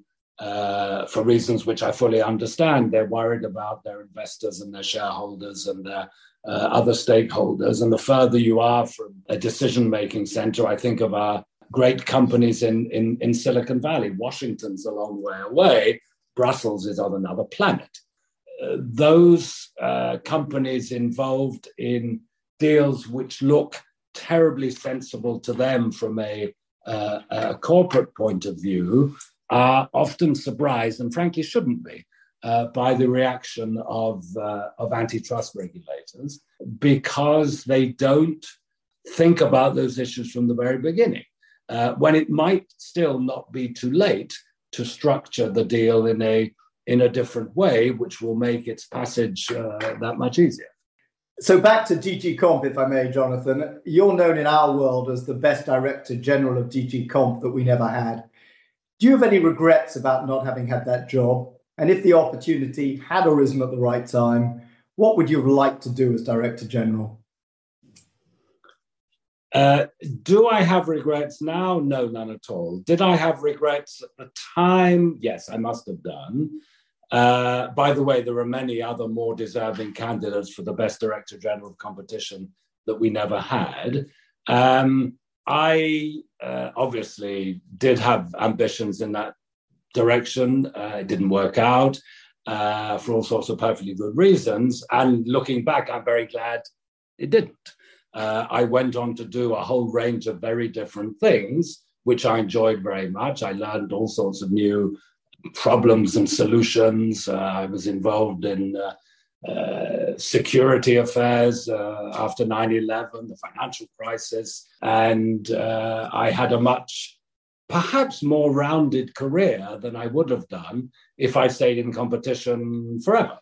for reasons which I fully understand, they're worried about their investors and their shareholders and their uh, other stakeholders. And the further you are from a decision making center, I think of our great companies in, in, in Silicon Valley. Washington's a long way away, Brussels is on another planet. Uh, those uh, companies involved in deals which look terribly sensible to them from a, uh, a corporate point of view are often surprised and frankly shouldn't be uh, by the reaction of, uh, of antitrust regulators because they don't think about those issues from the very beginning, uh, when it might still not be too late to structure the deal in a, in a different way, which will make its passage uh, that much easier. So back to DG Comp, if I may, Jonathan. You're known in our world as the best director general of DG Comp that we never had. Do you have any regrets about not having had that job? And if the opportunity had arisen at the right time, what would you have liked to do as Director General? Uh, do I have regrets now? No, none at all. Did I have regrets at the time? Yes, I must have done. Uh, by the way, there are many other more deserving candidates for the best director general competition that we never had. Um, I uh, obviously did have ambitions in that direction. Uh, it didn't work out uh, for all sorts of perfectly good reasons. And looking back, I'm very glad it didn't. Uh, I went on to do a whole range of very different things, which I enjoyed very much. I learned all sorts of new problems and solutions. Uh, I was involved in uh, security affairs uh, after 9 11, the financial crisis. And uh, I had a much perhaps more rounded career than I would have done if I stayed in competition forever.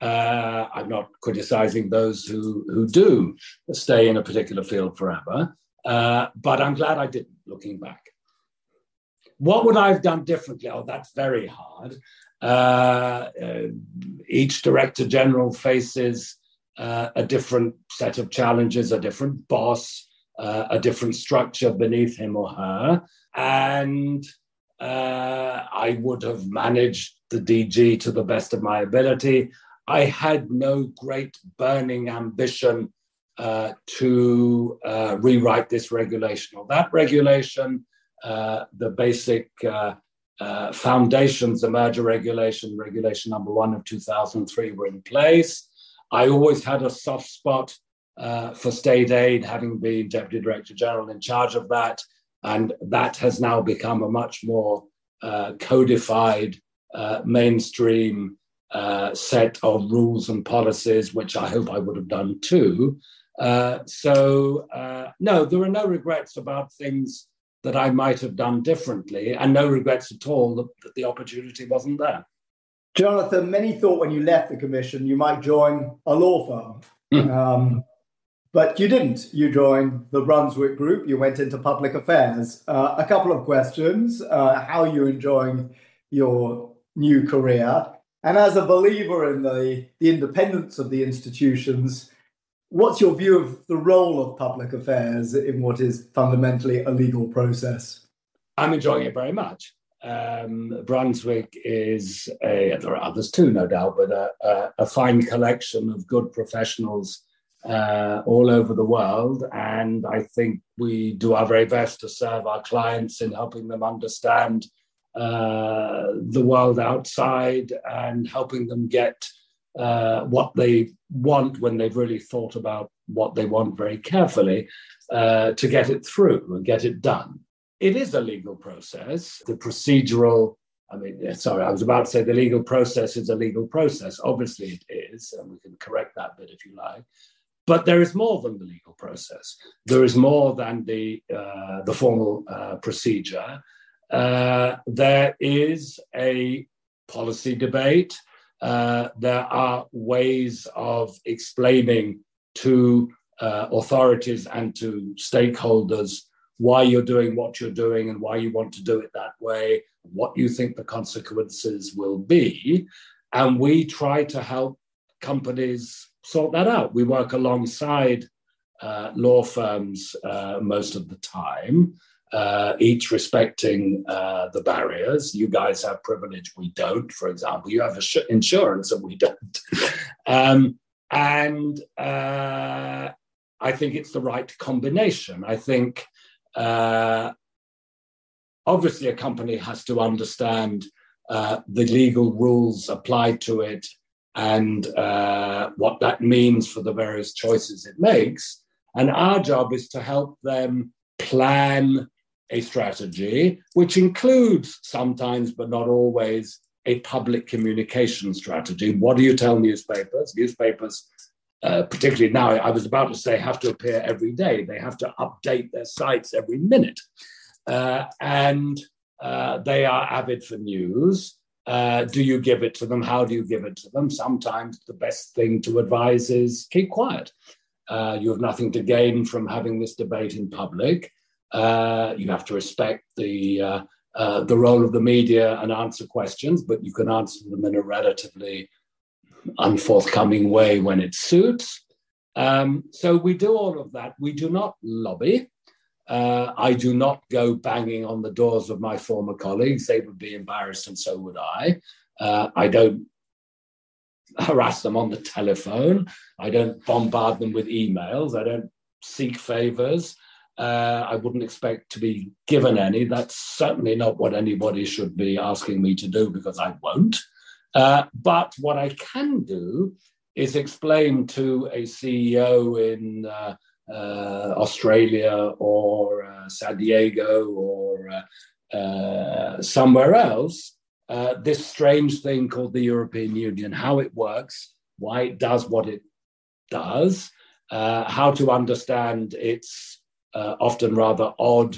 Uh, I'm not criticizing those who, who do stay in a particular field forever, uh, but I'm glad I didn't, looking back. What would I have done differently? Oh, that's very hard. Uh, uh each director general faces uh, a different set of challenges, a different boss, uh, a different structure beneath him or her and uh, I would have managed the DG to the best of my ability. I had no great burning ambition uh, to rewrite this regulation or that regulation. The basic uh, uh, foundations, the merger regulation, regulation number one of 2003, were in place. I always had a soft spot for state aid, having been Deputy Director General in charge of that. And that has now become a much more uh, codified, uh, mainstream uh, set of rules and policies, which I hope I would have done too. Uh, so, uh, no, there are no regrets about things that I might have done differently, and no regrets at all that, that the opportunity wasn't there. Jonathan, many thought when you left the commission you might join a law firm. Hmm. Um, but you didn't. You joined the Brunswick Group. You went into public affairs. Uh, a couple of questions. Uh, how are you enjoying your new career? And as a believer in the, the independence of the institutions, what's your view of the role of public affairs in what is fundamentally a legal process? I'm enjoying it very much. Um, Brunswick is a, there are others too, no doubt, but a, a, a fine collection of good professionals uh, all over the world. And I think we do our very best to serve our clients in helping them understand uh, the world outside and helping them get uh, what they want when they've really thought about what they want very carefully uh, to get it through and get it done. It is a legal process. The procedural I mean, sorry, I was about to say the legal process is a legal process. Obviously, it is, and we can correct that bit if you like. But there is more than the legal process. There is more than the uh, the formal uh, procedure. Uh, there is a policy debate. Uh, there are ways of explaining to uh, authorities and to stakeholders why you're doing what you're doing and why you want to do it that way, what you think the consequences will be. And we try to help companies sort that out. We work alongside uh, law firms uh, most of the time, uh, each respecting uh, the barriers. You guys have privilege, we don't, for example. You have insurance and we don't. um, and uh, I think it's the right combination. I think uh, obviously a company has to understand uh, the legal rules applied to it and uh, what that means for the various choices it makes. And our job is to help them plan a strategy, which includes sometimes, but not always, a public communication strategy. What do you tell newspapers? Newspapers uh, particularly now, I was about to say, have to appear every day. They have to update their sites every minute. Uh, and uh, they are avid for news. Uh, do you give it to them? How do you give it to them? Sometimes the best thing to advise is keep quiet. Uh, you have nothing to gain from having this debate in public. You have to respect the the role of the media and answer questions, but you can answer them in a relatively unforthcoming way when it suits. Um, so we do all of that. We do not lobby. Uh, I do not go banging on the doors of my former colleagues. They would be embarrassed, and so would I. Uh, I don't harass them on the telephone. I don't bombard them with emails. I don't seek favors. Uh, I wouldn't expect to be given any. That's certainly not what anybody should be asking me to do because I won't. Uh, but what I can do is explain to a CEO in uh, uh, Australia or uh, San Diego or uh, somewhere else this strange thing called the European Union, how it works, why it does what it does, how to understand its often rather odd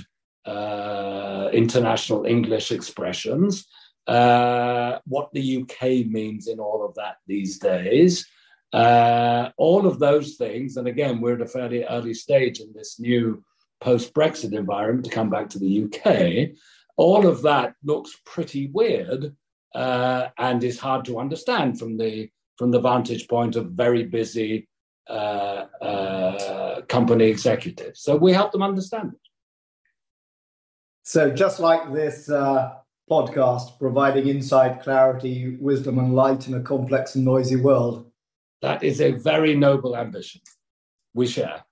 international English expressions uh, what the UK means in all of that these days. Uh, all of those things, and again, we're at a fairly early stage in this new post Brexit environment to come back to the UK. All of that looks pretty weird uh, and is hard to understand from the from the vantage point of very busy uh, uh, company executives. So we help them understand it. So just like this uh, podcast providing insight, clarity, wisdom, and light in a complex and noisy world. That is a very noble ambition. We share.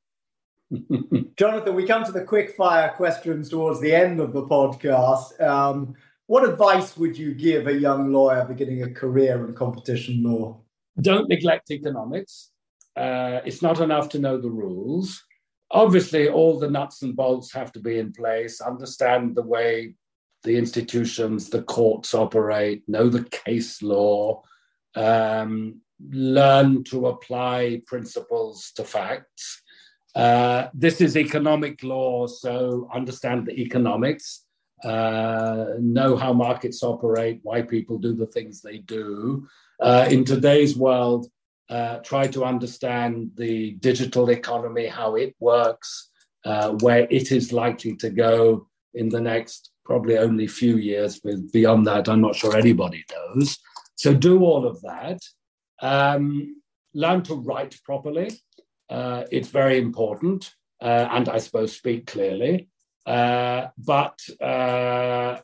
Jonathan, we come to the quick fire questions towards the end of the podcast. Um, what advice would you give a young lawyer beginning a career in competition law? Don't neglect economics. Uh, it's not enough to know the rules. Obviously, all the nuts and bolts have to be in place. Understand the way the institutions, the courts operate, know the case law, um, learn to apply principles to facts. Uh, this is economic law, so understand the economics, uh, know how markets operate, why people do the things they do. Uh, in today's world, uh, try to understand the digital economy, how it works, uh, where it is likely to go in the next probably only few years. But beyond that, I'm not sure anybody knows. So do all of that. Um, learn to write properly. Uh, it's very important. Uh, and I suppose speak clearly. Uh, but uh,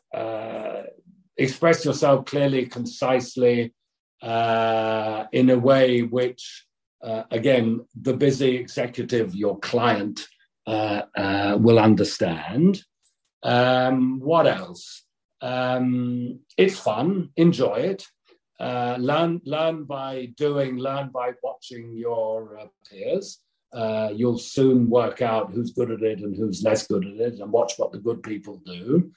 express yourself clearly, concisely, uh, in a way which, again, the busy executive, your client, will understand. Um, what else? Um, it's fun. Enjoy it. Uh, learn, learn by doing. Learn by watching your uh, peers. Uh, you'll soon work out who's good at it and who's less good at it, and watch what the good people do.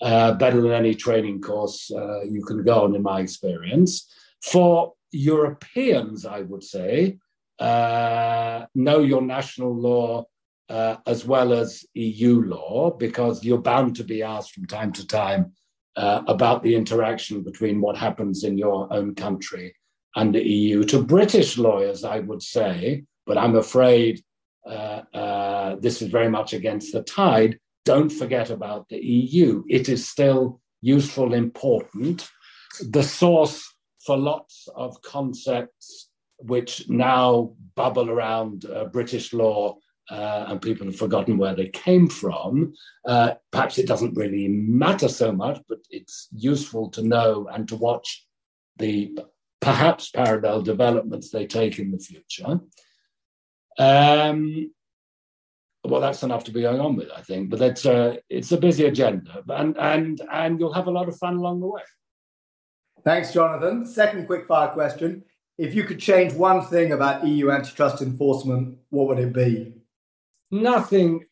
uh, better than any training course uh, you can go on, in my experience. For Europeans, I would say, uh, know your national law uh, as well as EU law, because you're bound to be asked from time to time uh, about the interaction between what happens in your own country and the EU. To British lawyers, I would say, but I'm afraid uh, uh, this is very much against the tide. Don't forget about the EU. It is still useful, important. The source for lots of concepts which now bubble around uh, British law uh, and people have forgotten where they came from. Uh, perhaps it doesn't really matter so much, but it's useful to know and to watch the perhaps parallel developments they take in the future. Um, well, that's enough to be going on with, I think. But that's uh, it's a busy agenda, and and and you'll have a lot of fun along the way. Thanks, Jonathan. Second quick fire question: If you could change one thing about EU antitrust enforcement, what would it be? Nothing,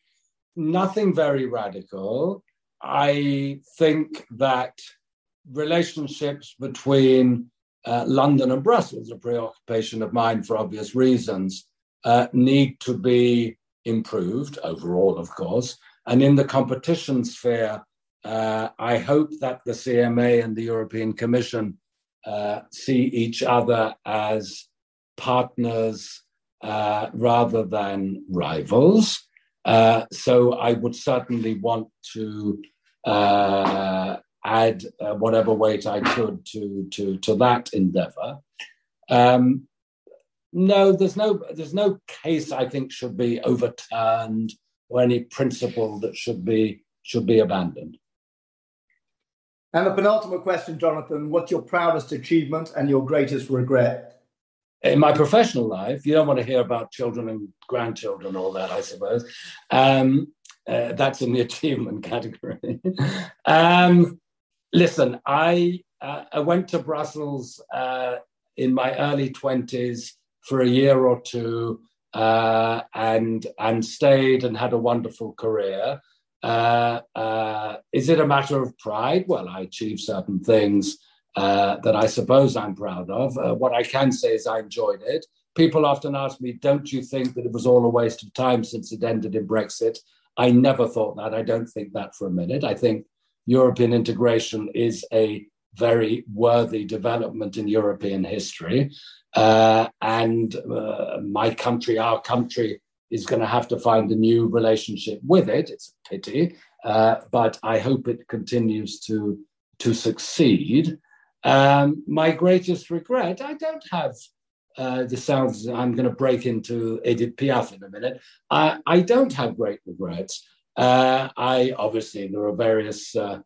nothing very radical. I think that relationships between uh, London and Brussels, a preoccupation of mine for obvious reasons, uh, need to be improved overall, of course. And in the competition sphere, uh, I hope that the CMA and the European Commission uh, see each other as partners uh, rather than rivals. Uh, so I would certainly want to uh, add uh, whatever weight I could to to to that endeavour. Um, no, there's no there's no case I think should be overturned or any principle that should be should be abandoned. And the penultimate question, Jonathan: What's your proudest achievement and your greatest regret? in my professional life, you don't want to hear about children and grandchildren, all that, I suppose. Um, uh, that's in the achievement category. um, listen, I uh, I went to Brussels uh, in my early twenties for a year or two, uh, and and stayed and had a wonderful career. Uh, uh, is it a matter of pride? Well, I achieved certain things uh, that I suppose I'm proud of. Uh, what I can say is I enjoyed it. People often ask me, don't you think that it was all a waste of time since it ended in Brexit? I never thought that. I don't think that for a minute. I think European integration is a very worthy development in European history. Uh, and uh, my country, our country, is going to have to find a new relationship with it. It's pity, uh, but I hope it continues to to succeed. Um, my greatest regret, I don't have uh, the sounds, I'm going to break into Edith Piaf in a minute. I, I don't have great regrets. Uh, I obviously, there are various uh,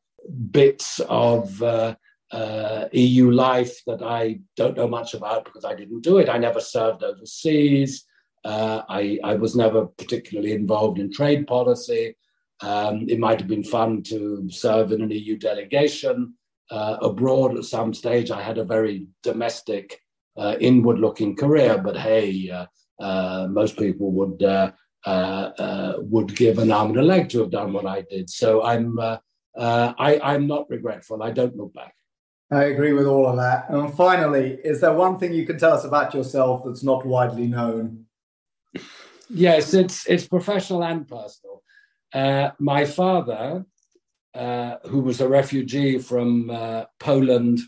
bits of uh, uh, EU life that I don't know much about because I didn't do it. I never served overseas. Uh, I, I was never particularly involved in trade policy. Um, it might have been fun to serve in an EU delegation uh, abroad at some stage. I had a very domestic, uh, inward looking career, but hey, uh, uh most people would. Uh, uh, would give an arm and a leg to have done what I did. So I'm I, I'm not regretful. I don't look back. I agree with all of that. And finally, is there one thing you can tell us about yourself that's not widely known? Yes, it's it's professional and personal. Uh, my father uh, who was a refugee from uh, Poland,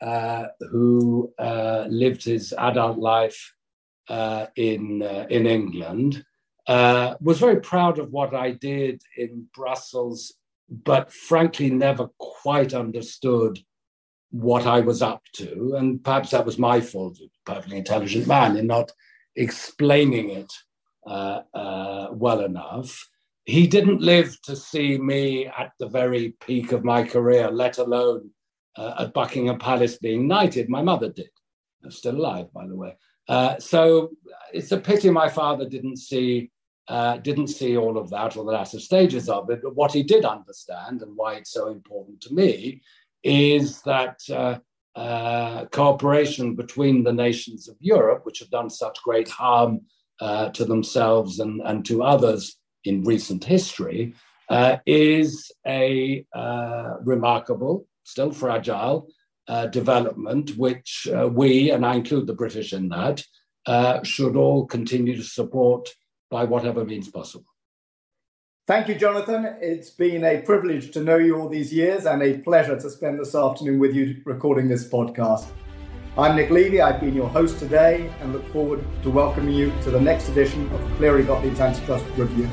uh, who uh, lived his adult life uh, in in England, was very proud of what I did in Brussels, but frankly never quite understood what I was up to, and perhaps that was my fault, a perfectly intelligent man, in not explaining it well enough he didn't live to see me at the very peak of my career, let alone uh, at Buckingham Palace being knighted. My mother did. I'm still alive, by the way. Uh, so it's a pity my father didn't see uh, didn't see all of that or the latter stages of it. But what he did understand, and why it's so important to me, is that uh, uh, cooperation between the nations of Europe, which have done such great harm uh, to themselves and, and to others in recent history uh, is a uh, remarkable, still fragile uh, development, which uh, we, and I include the British in that, uh, should all continue to support by whatever means possible. Thank you, Jonathan. It's been a privilege to know you all these years and a pleasure to spend this afternoon with you recording this podcast. I'm Nick Levy. I've been your host today and look forward to welcoming you to the next edition of Cleary Gottlieb's Antitrust Review.